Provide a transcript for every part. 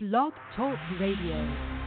Blog Talk Radio.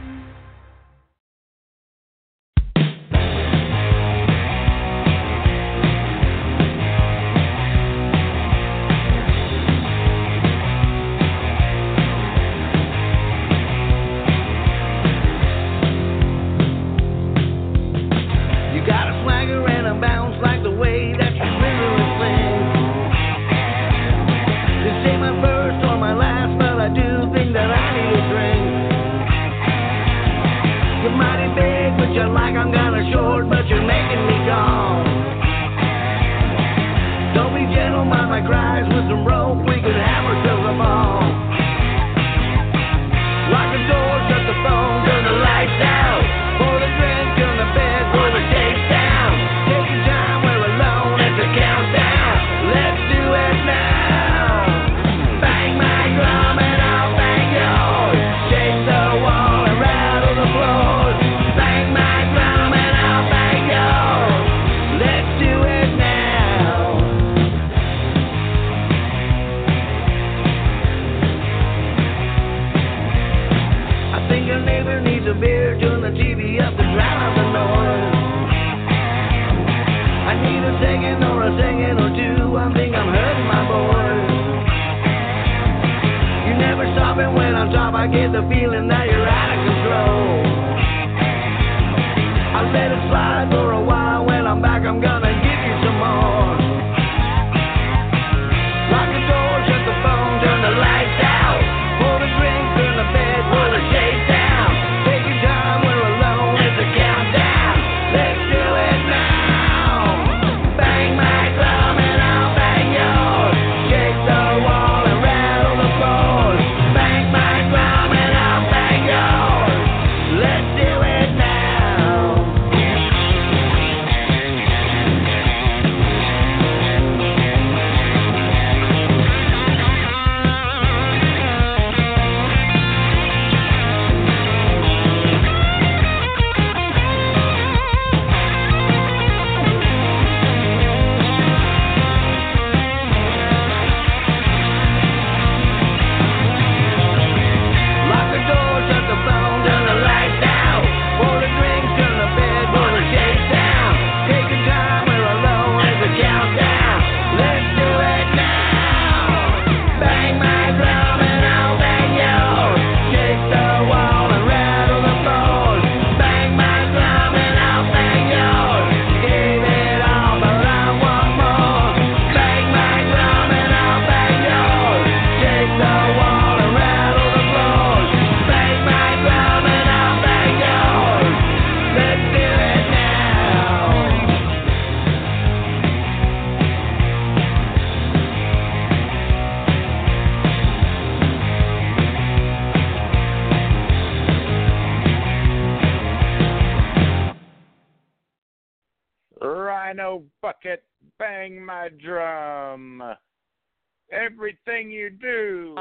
Everything you do.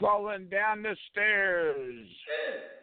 Falling down the stairs. Hey,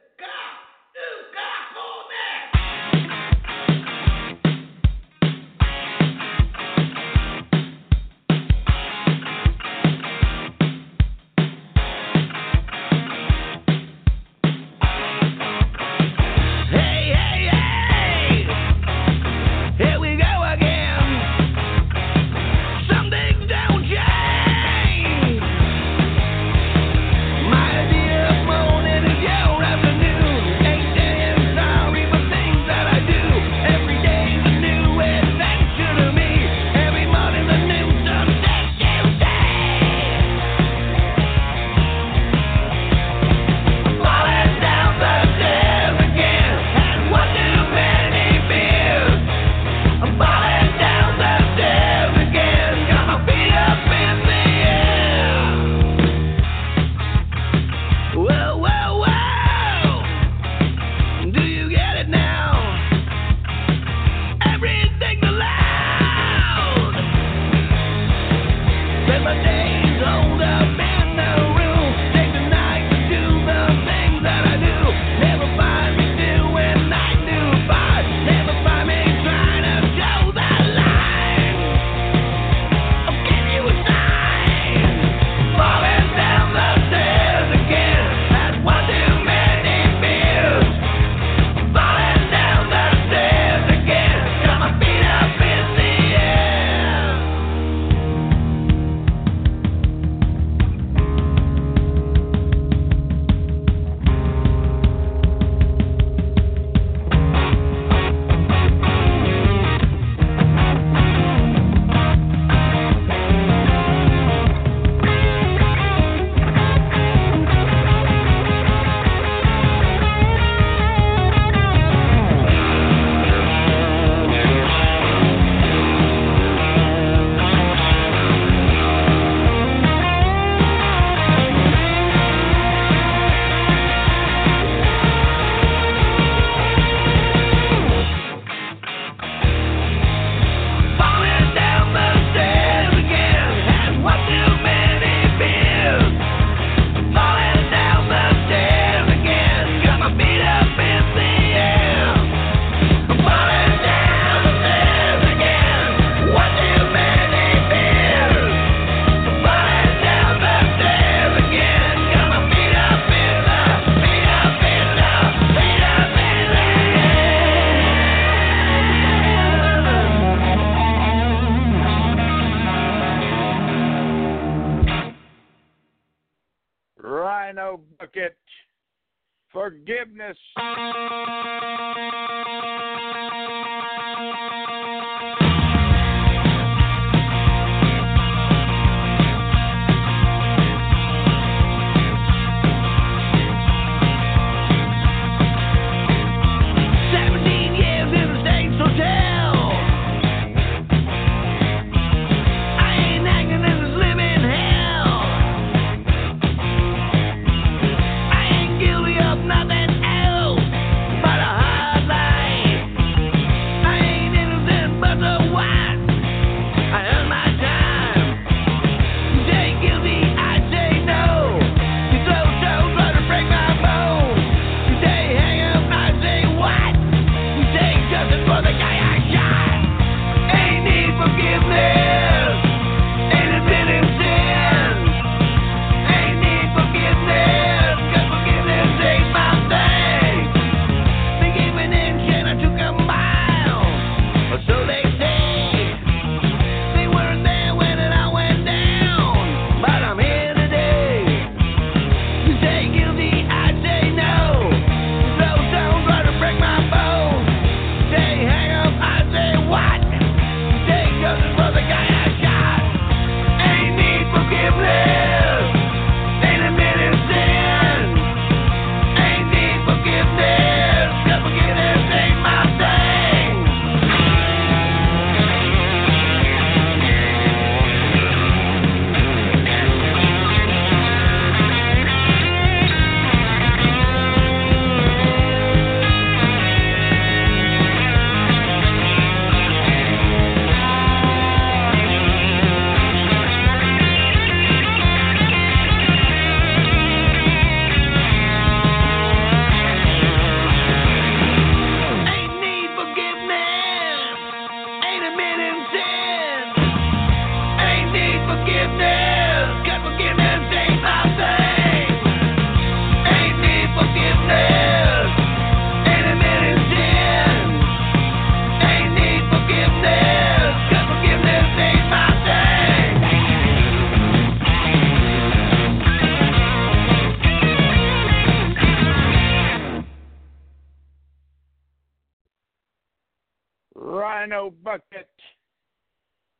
Forgiveness.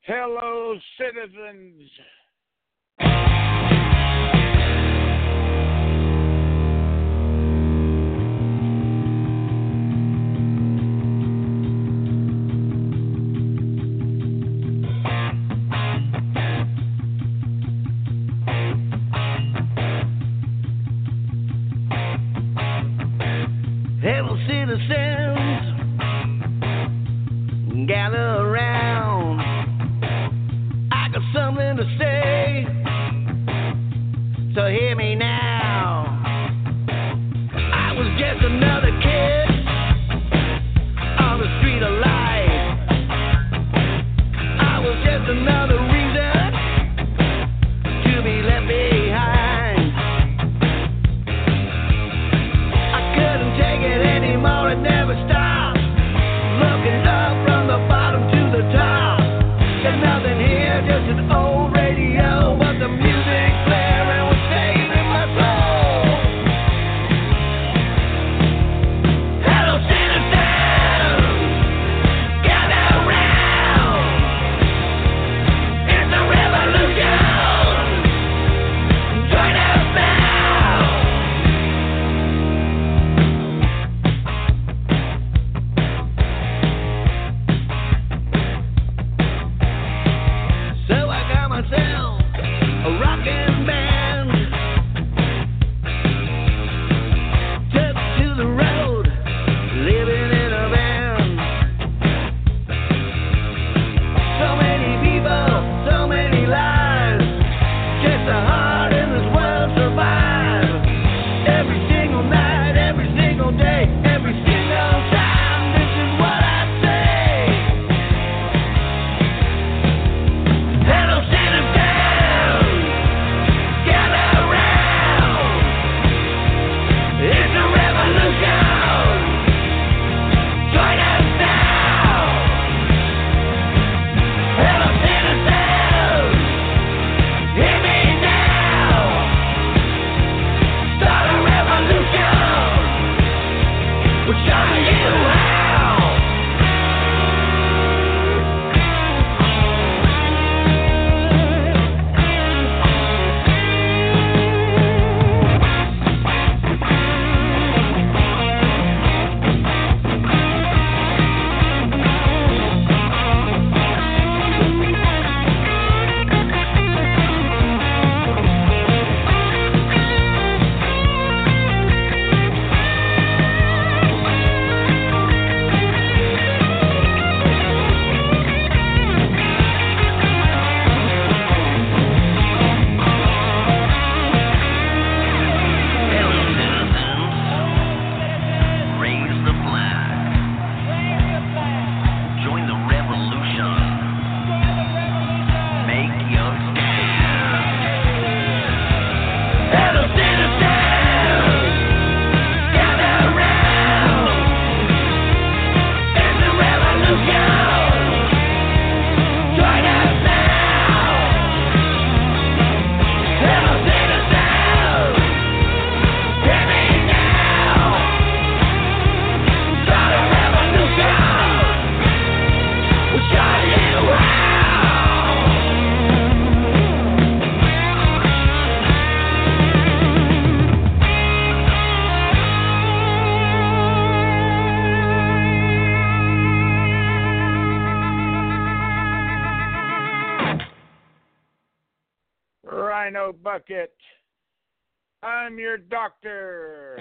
Hello, citizens. I'm your doctor.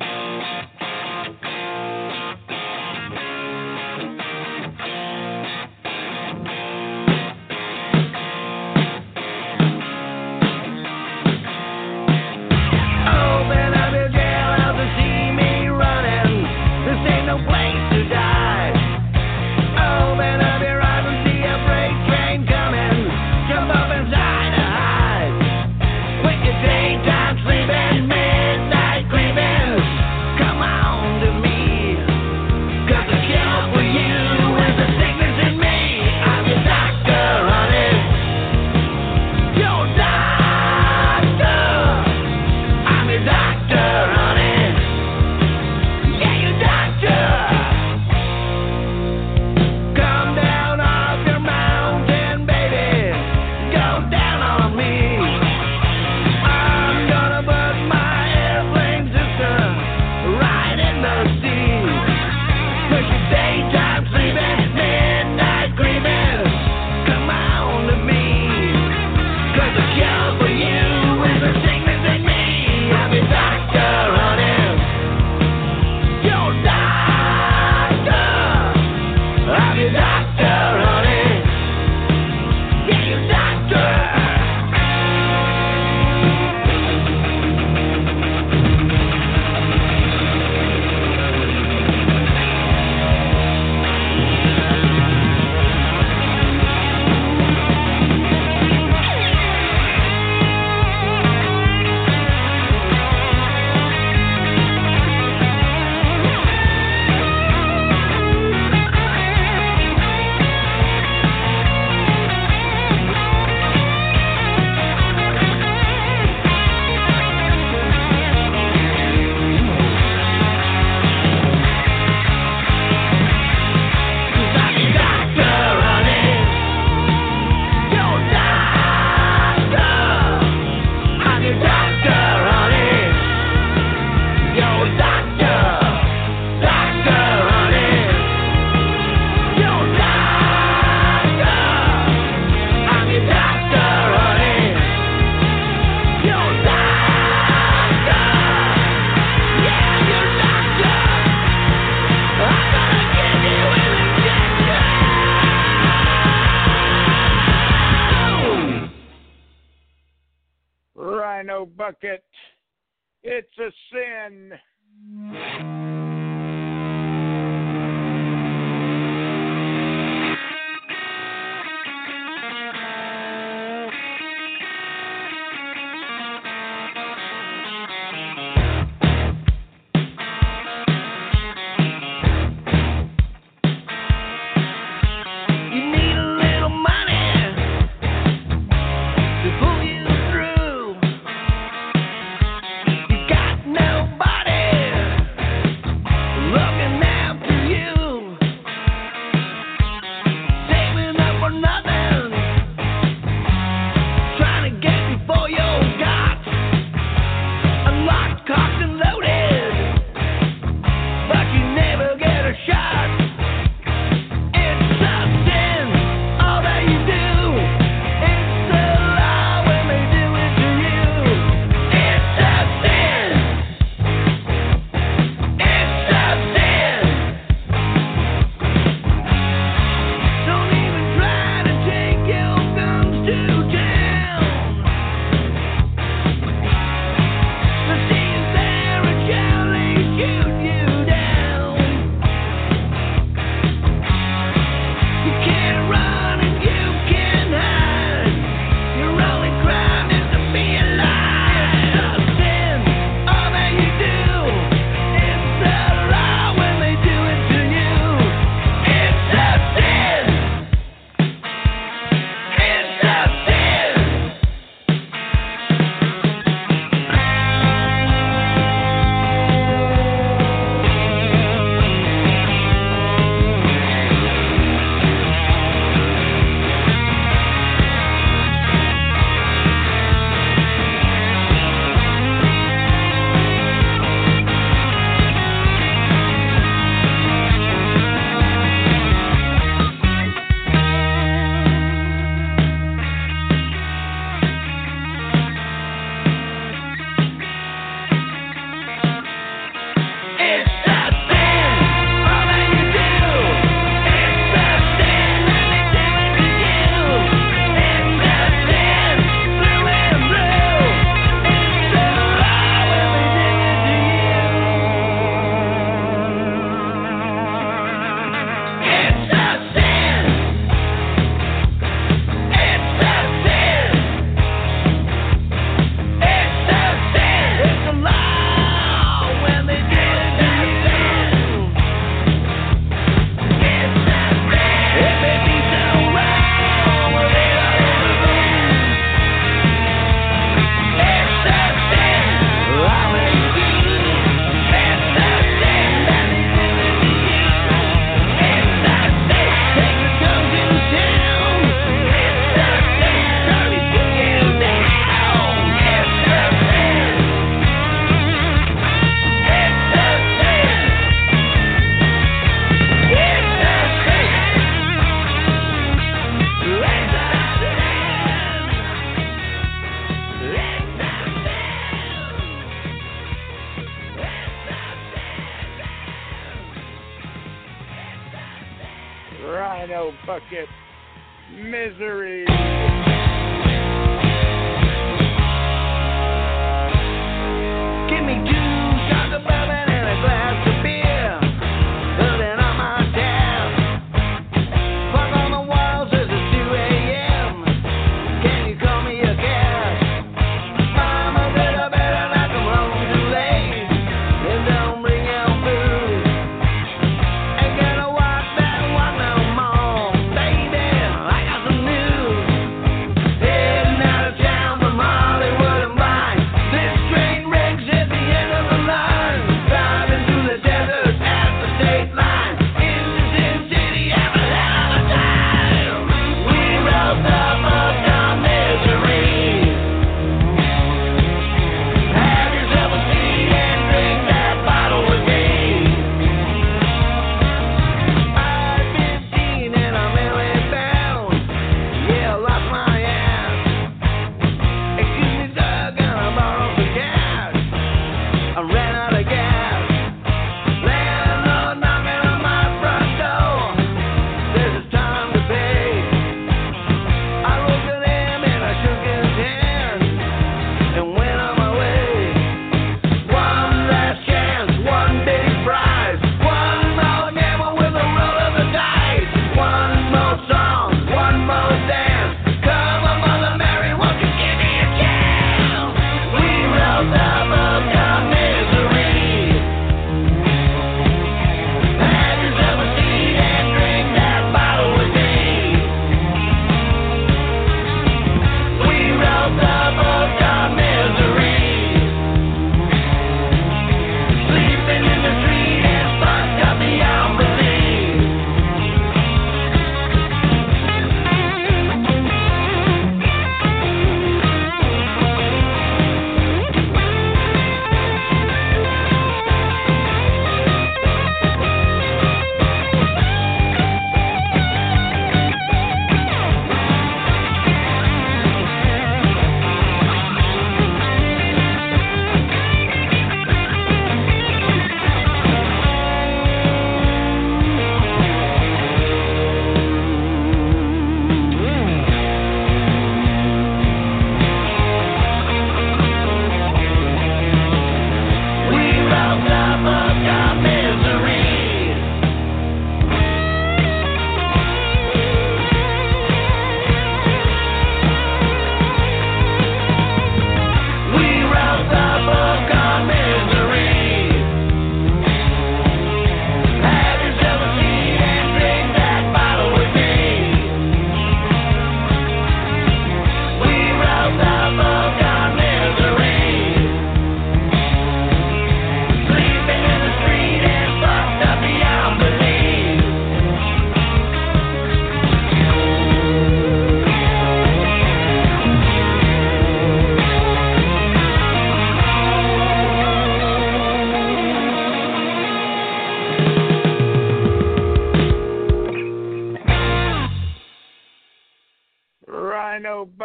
Sin. Rhino bucket. Misery.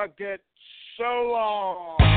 Bucket. So long.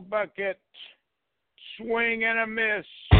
Bucket. Swing and a miss.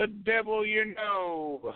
The Devil You Know.